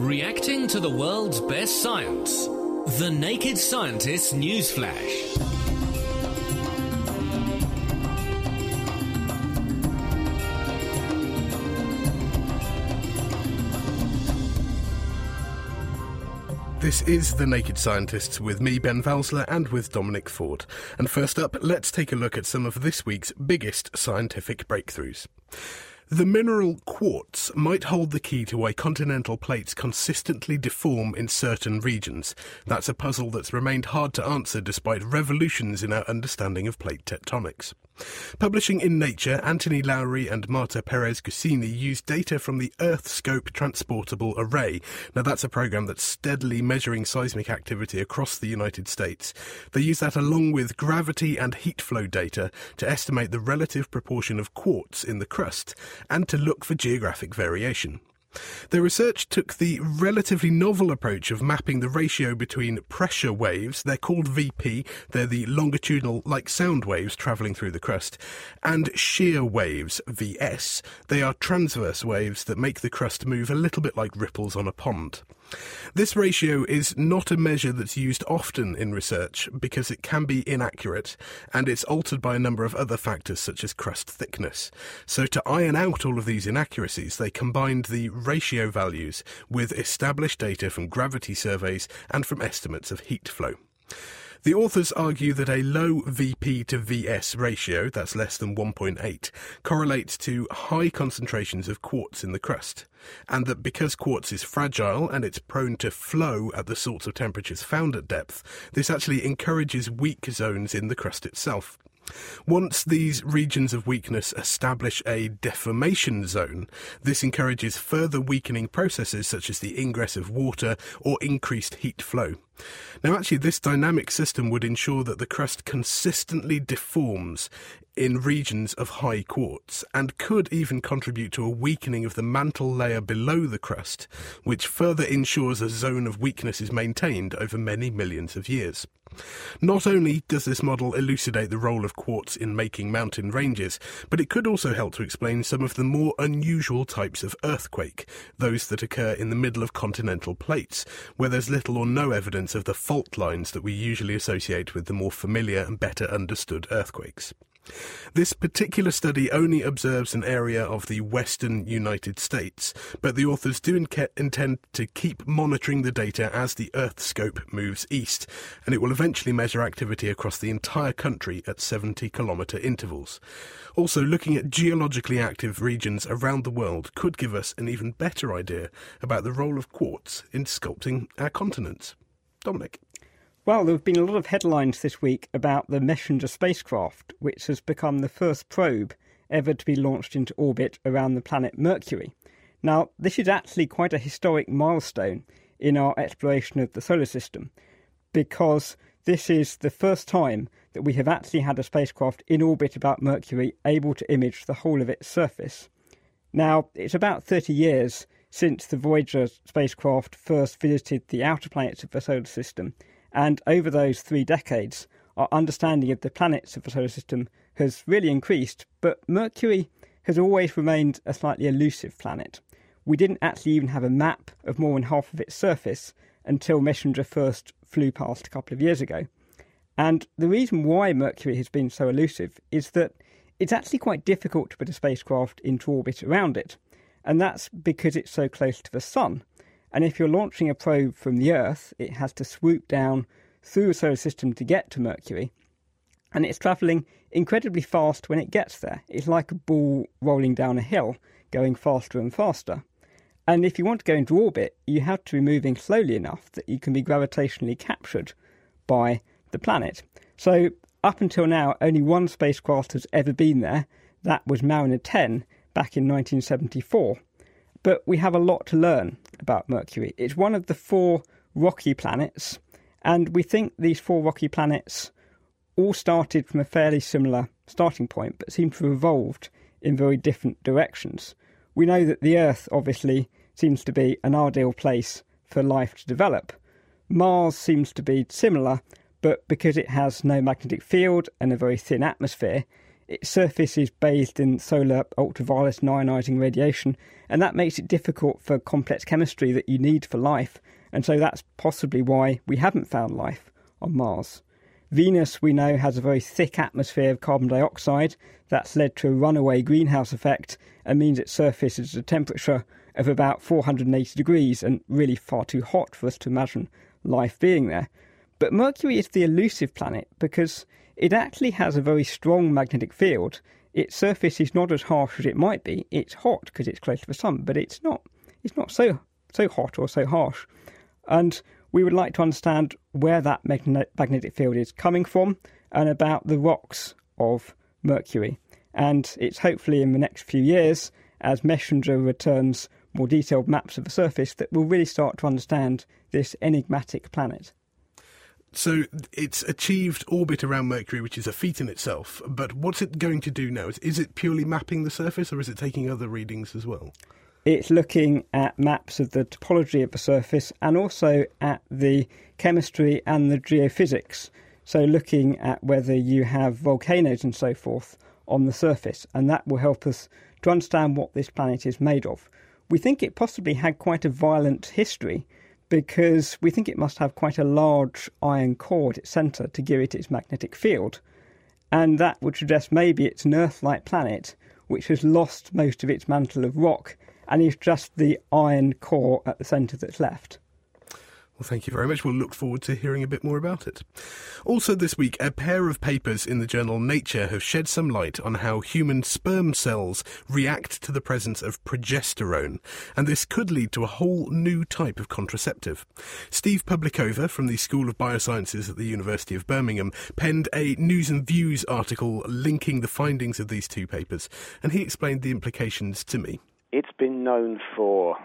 Reacting to the world's best science. The Naked Scientist Newsflash. This is The Naked Scientists with me, Ben Valsler, and with Dominic Ford. And first up, let's take a look at some of this week's biggest scientific breakthroughs. The mineral quartz might hold the key to why continental plates consistently deform in certain regions. That's a puzzle that's remained hard to answer despite revolutions in our understanding of plate tectonics. Publishing in Nature, Anthony Lowry and Marta Perez Gussinye used data from the EarthScope Transportable Array. Now, that's a program that's steadily measuring seismic activity across the United States. They use that along with gravity and heat flow data to estimate the relative proportion of quartz in the crust and to look for geographic variation. Their research took the relatively novel approach of mapping the ratio between pressure waves, they're called VP, they're the longitudinal, like sound waves travelling through the crust, and shear waves, VS, they are transverse waves that make the crust move a little bit like ripples on a pond. This ratio is not a measure that's used often in research because it can be inaccurate and it's altered by a number of other factors such as crust thickness. So, to iron out all of these inaccuracies, they combined the ratio values with established data from gravity surveys and from estimates of heat flow. The authors argue that a low VP to VS ratio, that's less than 1.8, correlates to high concentrations of quartz in the crust, and that because quartz is fragile and it's prone to flow at the sorts of temperatures found at depth, this actually encourages weak zones in the crust itself. Once these regions of weakness establish a deformation zone, this encourages further weakening processes such as the ingress of water or increased heat flow. Now, actually, this dynamic system would ensure that the crust consistently deforms in regions of high quartz and could even contribute to a weakening of the mantle layer below the crust, which further ensures a zone of weakness is maintained over many millions of years. Not only does this model elucidate the role of quartz in making mountain ranges, but it could also help to explain some of the more unusual types of earthquake, those that occur in the middle of continental plates, where there's little or no evidence of the fault lines that we usually associate with the more familiar and better understood earthquakes. This particular study only observes an area of the western United States, but the authors do intend to keep monitoring the data as the EarthScope moves east, and it will eventually measure activity across the entire country at 70 kilometre intervals. Also, looking at geologically active regions around the world could give us an even better idea about the role of quartz in sculpting our continents. Dominic. Well, there have been a lot of headlines this week about the Messenger spacecraft, which has become the first probe ever to be launched into orbit around the planet Mercury. Now, this is actually quite a historic milestone in our exploration of the solar system because this is the first time that we have actually had a spacecraft in orbit about Mercury able to image the whole of its surface. Now, it's about 30 years since the Voyager spacecraft first visited the outer planets of the solar system and over those three decades, our understanding of the planets of the solar system has really increased, but Mercury has always remained a slightly elusive planet. We didn't actually even have a map of more than half of its surface until Messenger first flew past a couple of years ago. And the reason why Mercury has been so elusive is that it's actually quite difficult to put a spacecraft into orbit around it. And that's because it's so close to the Sun. And if you're launching a probe from the Earth, it has to swoop down through the solar system to get to Mercury. And it's travelling incredibly fast when it gets there. It's like a ball rolling down a hill, going faster and faster. And if you want to go into orbit, you have to be moving slowly enough that you can be gravitationally captured by the planet. So, up until now, only one spacecraft has ever been there. That was Mariner 10 back in 1974. But we have a lot to learn about Mercury. It's one of the four rocky planets, and we think these four rocky planets all started from a fairly similar starting point, but seem to have evolved in very different directions. We know that the Earth obviously seems to be an ideal place for life to develop. Mars seems to be similar, but because it has no magnetic field and a very thin atmosphere, its surface is bathed in solar ultraviolet and ionising radiation, and that makes it difficult for complex chemistry that you need for life. And so that's possibly why we haven't found life on Mars. Venus, we know, has a very thick atmosphere of carbon dioxide. That's led to a runaway greenhouse effect and means its surface is at a temperature of about 480 degrees and really far too hot for us to imagine life being there. But Mercury is the elusive planet because it actually has a very strong magnetic field. Its surface is not as harsh as it might be. It's hot because it's close to the sun, but it's not. It's not so so hot or so harsh. And we would like to understand where that magnetic field is coming from and about the rocks of Mercury. And it's hopefully in the next few years, as Messenger returns more detailed maps of the surface, that we'll really start to understand this enigmatic planet. So it's achieved orbit around Mercury, which is a feat in itself. But what's it going to do now? Is it purely mapping the surface, or is it taking other readings as well? It's looking at maps of the topology of the surface and also at the chemistry and the geophysics. So, looking at whether you have volcanoes and so forth on the surface, and that will help us to understand what this planet is made of. We think it possibly had quite a violent history because we think it must have quite a large iron core at its centre to give it its magnetic field. And that would suggest maybe it's an Earth like planet which has lost most of its mantle of rock and is just the iron core at the centre that's left. Well, thank you very much. We'll look forward to hearing a bit more about it. Also, this week, a pair of papers in the journal Nature have shed some light on how human sperm cells react to the presence of progesterone, and this could lead to a whole new type of contraceptive. Steve Publicover from the School of Biosciences at the University of Birmingham penned a News and Views article linking the findings of these two papers, and he explained the implications to me. It's been known for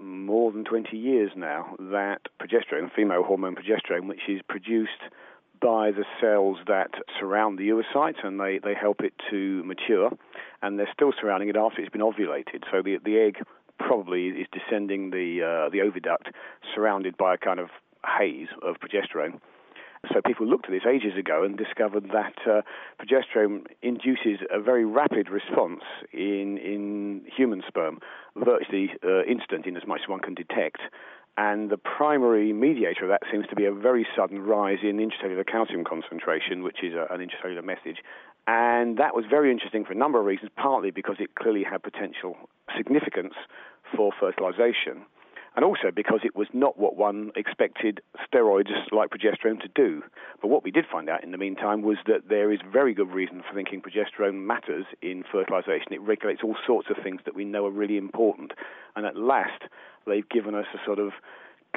more than 20 years now that progesterone, female hormone progesterone, which is produced by the cells that surround the oocyte and they, they help it to mature, and they're still surrounding it after it's been ovulated. So the, the egg probably is descending the, uh, the oviduct surrounded by a kind of haze of progesterone. So people looked at this ages ago and discovered that uh, progesterone induces a very rapid response in in human sperm, virtually uh, instant in as much as one can detect. And the primary mediator of that seems to be a very sudden rise in intracellular calcium concentration, which is a, an intracellular message. And that was very interesting for a number of reasons, partly because it clearly had potential significance for fertilization and also because it was not what one expected steroids like progesterone to do. But what we did find out in the meantime was that there is very good reason for thinking progesterone matters in fertilization. It regulates all sorts of things that we know are really important. And at last, they've given us a sort of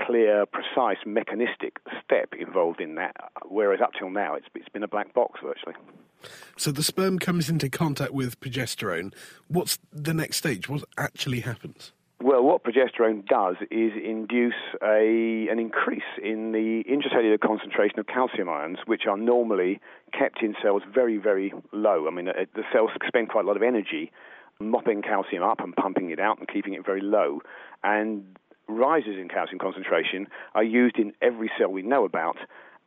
clear, precise, mechanistic step involved in that, whereas up till now it's, it's been a black box virtually. So the sperm comes into contact with progesterone. What's the next stage? What actually happens? Well, what progesterone does is induce a, an increase in the intracellular concentration of calcium ions, which are normally kept in cells very, very low. I mean, uh, the cells spend quite a lot of energy mopping calcium up and pumping it out and keeping it very low. And rises in calcium concentration are used in every cell we know about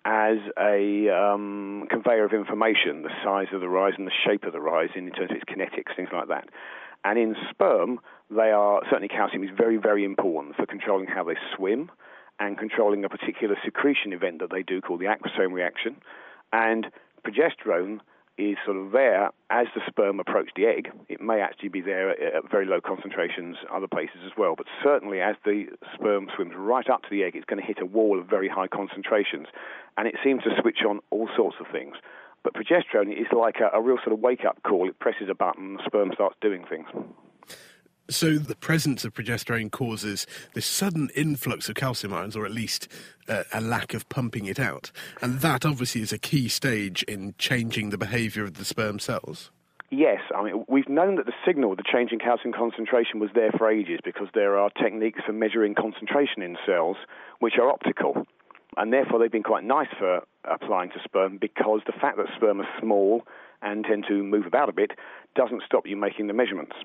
as a um, conveyor of information, the size of the rise and the shape of the rise in terms of its kinetics, things like that. And in sperm, they are certainly calcium is very, very important for controlling how they swim and controlling a particular secretion event that they do called the acrosome reaction. And progesterone is sort of there as the sperm approach the egg. It may actually be there at very low concentrations other places as well, but certainly as the sperm swims right up to the egg, it's going to hit a wall of very high concentrations, and it seems to switch on all sorts of things. But progesterone is like a, a real sort of wake up call. It presses a button, the sperm starts doing things. So the presence of progesterone causes this sudden influx of calcium ions, or at least uh, a lack of pumping it out, and that obviously is a key stage in changing the behaviour of the sperm cells. Yes, I mean we've known that the signal, the change in calcium concentration, was there for ages because there are techniques for measuring concentration in cells which are optical and therefore they've been quite nice for applying to sperm because the fact that sperm are small and tend to move about a bit doesn't stop you making the measurements.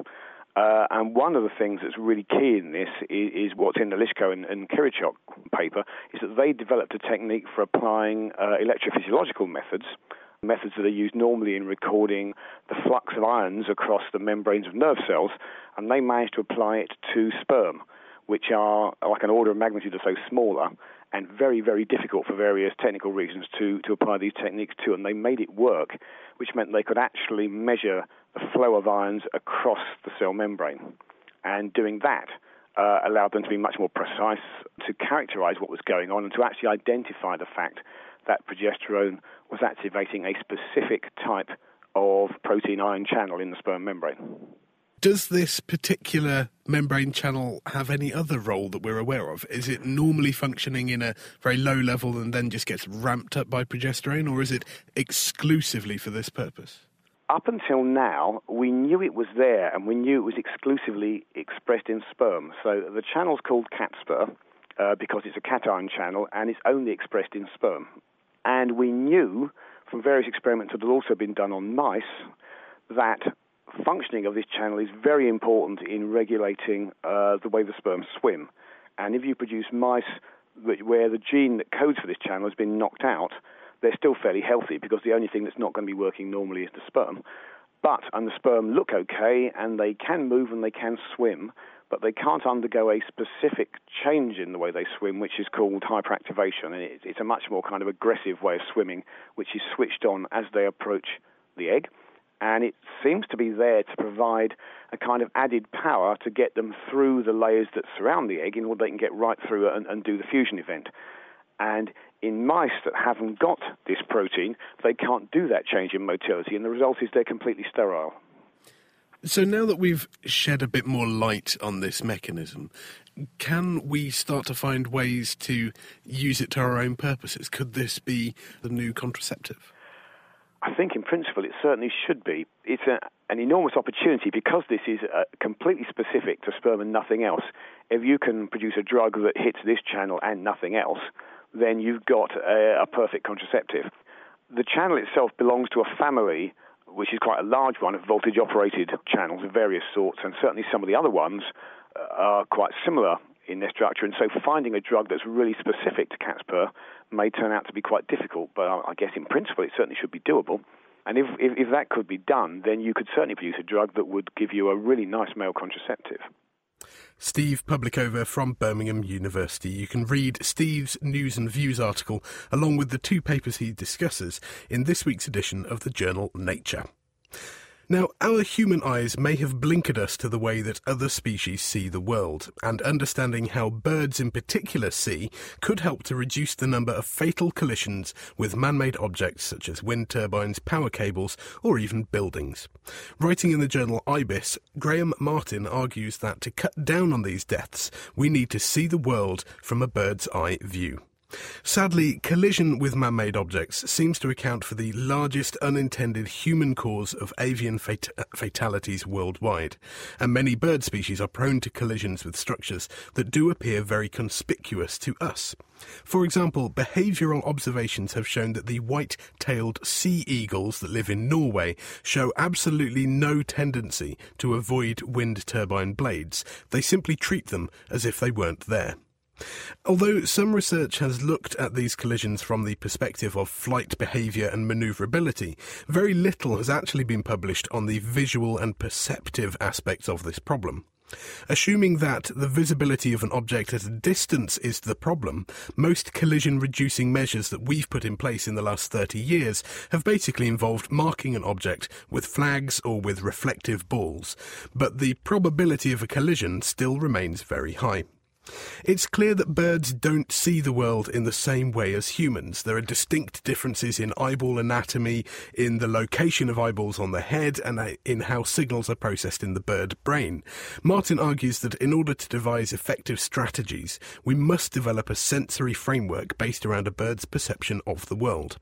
Uh, and one of the things that's really key in this is, is what's in the Lishko and, and paper, is that they developed a technique for applying uh, electrophysiological methods methods that are used normally in recording the flux of ions across the membranes of nerve cells, and they managed to apply it to sperm, which are like an order of magnitude or so smaller and very, very difficult for various technical reasons to, to apply these techniques to. And they made it work, which meant they could actually measure the flow of ions across the cell membrane. And doing that uh, allowed them to be much more precise, to characterize what was going on, and to actually identify the fact that progesterone was activating a specific type of protein ion channel in the sperm membrane. Does this particular membrane channel have any other role that we're aware of? Is it normally functioning in a very low level and then just gets ramped up by progesterone, or is it exclusively for this purpose? Up until now, we knew it was there and we knew it was exclusively expressed in sperm. So the channel's called CatSper uh, because it's a cation channel and it's only expressed in sperm. And we knew from various experiments that had also been done on mice that functioning of this channel is very important in regulating uh, the way the sperm swim. And if you produce mice where the gene that codes for this channel has been knocked out, they're still fairly healthy because the only thing that's not going to be working normally is the sperm. But, and the sperm look okay, and they can move and they can swim, but they can't undergo a specific change in the way they swim, which is called hyperactivation. And it's a much more kind of aggressive way of swimming, which is switched on as they approach the egg and it seems to be there to provide a kind of added power to get them through the layers that surround the egg in order they can get right through and, and do the fusion event. And in mice that haven't got this protein, they can't do that change in motility, and the result is they're completely sterile. So now that we've shed a bit more light on this mechanism, can we start to find ways to use it to our own purposes? Could this be the new contraceptive? I think in principle it certainly should be. It's a, an enormous opportunity because this is uh, completely specific to sperm and nothing else. If you can produce a drug that hits this channel and nothing else, then you've got a, a perfect contraceptive. The channel itself belongs to a family which is quite a large one of voltage operated channels of various sorts, and certainly some of the other ones uh, are quite similar in their structure. And so finding a drug that's really specific to CatSper may turn out to be quite difficult, but I guess in principle it certainly should be doable. And if, if, if that could be done, then you could certainly produce a drug that would give you a really nice male contraceptive. Steve Publicover from Birmingham University. You can read Steve's News and Views article along with the two papers he discusses in this week's edition of the journal Nature. Now, our human eyes may have blinkered us to the way that other species see the world, and understanding how birds in particular see could help to reduce the number of fatal collisions with man made objects such as wind turbines, power cables, or even buildings. Writing in the journal IBIS, Graham Martin argues that to cut down on these deaths, we need to see the world from a bird's eye view. Sadly, collision with man made objects seems to account for the largest unintended human cause of avian fat- fatalities worldwide, and many bird species are prone to collisions with structures that do appear very conspicuous to us. For example, behavioural observations have shown that the white tailed sea eagles that live in Norway show absolutely no tendency to avoid wind turbine blades. They simply treat them as if they weren't there. Although some research has looked at these collisions from the perspective of flight behaviour and manoeuvrability, very little has actually been published on the visual and perceptive aspects of this problem. Assuming that the visibility of an object at a distance is the problem, most collision reducing measures that we've put in place in the last 30 years have basically involved marking an object with flags or with reflective balls, but the probability of a collision still remains very high. It's clear that birds don't see the world in the same way as humans. There are distinct differences in eyeball anatomy, in the location of eyeballs on the head, and uh, in how signals are processed in the bird brain. Martin argues that in order to devise effective strategies, we must develop a sensory framework based around a bird's perception of the world.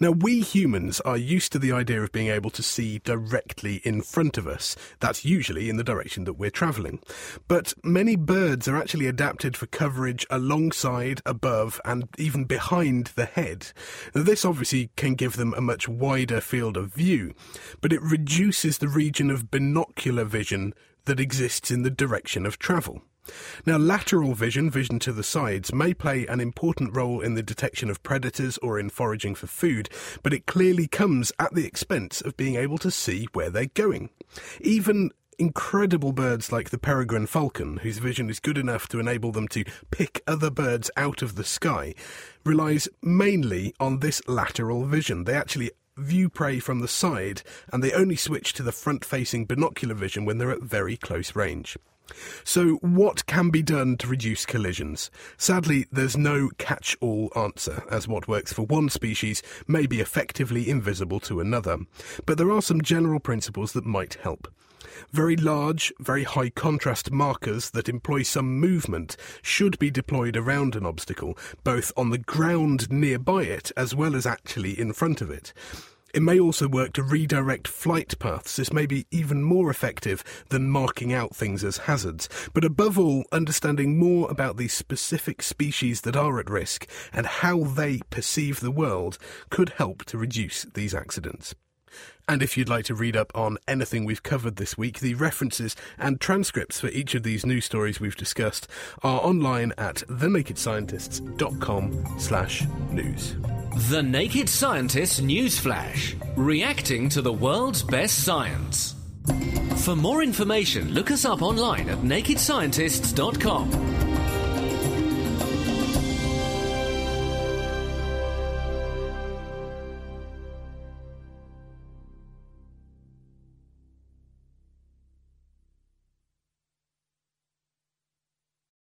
Now, we humans are used to the idea of being able to see directly in front of us. That's usually in the direction that we're travelling. But many birds are actually adapted for coverage alongside, above, and even behind the head. Now, this obviously can give them a much wider field of view, but it reduces the region of binocular vision that exists in the direction of travel. Now, lateral vision, vision to the sides, may play an important role in the detection of predators or in foraging for food, but it clearly comes at the expense of being able to see where they're going. Even incredible birds like the peregrine falcon, whose vision is good enough to enable them to pick other birds out of the sky, relies mainly on this lateral vision. They actually view prey from the side and they only switch to the front facing binocular vision when they're at very close range. So, what can be done to reduce collisions? Sadly, there's no catch all answer, as what works for one species may be effectively invisible to another. But there are some general principles that might help. Very large, very high contrast markers that employ some movement should be deployed around an obstacle, both on the ground nearby it as well as actually in front of it. It may also work to redirect flight paths. This may be even more effective than marking out things as hazards. But above all, understanding more about the specific species that are at risk and how they perceive the world could help to reduce these accidents. And if you'd like to read up on anything we've covered this week, the references and transcripts for each of these news stories we've discussed are online at thenakedscientists.com slash news. The Naked Scientists News Flash, reacting to the world's best science. For more information, look us up online at nakedscientists.com.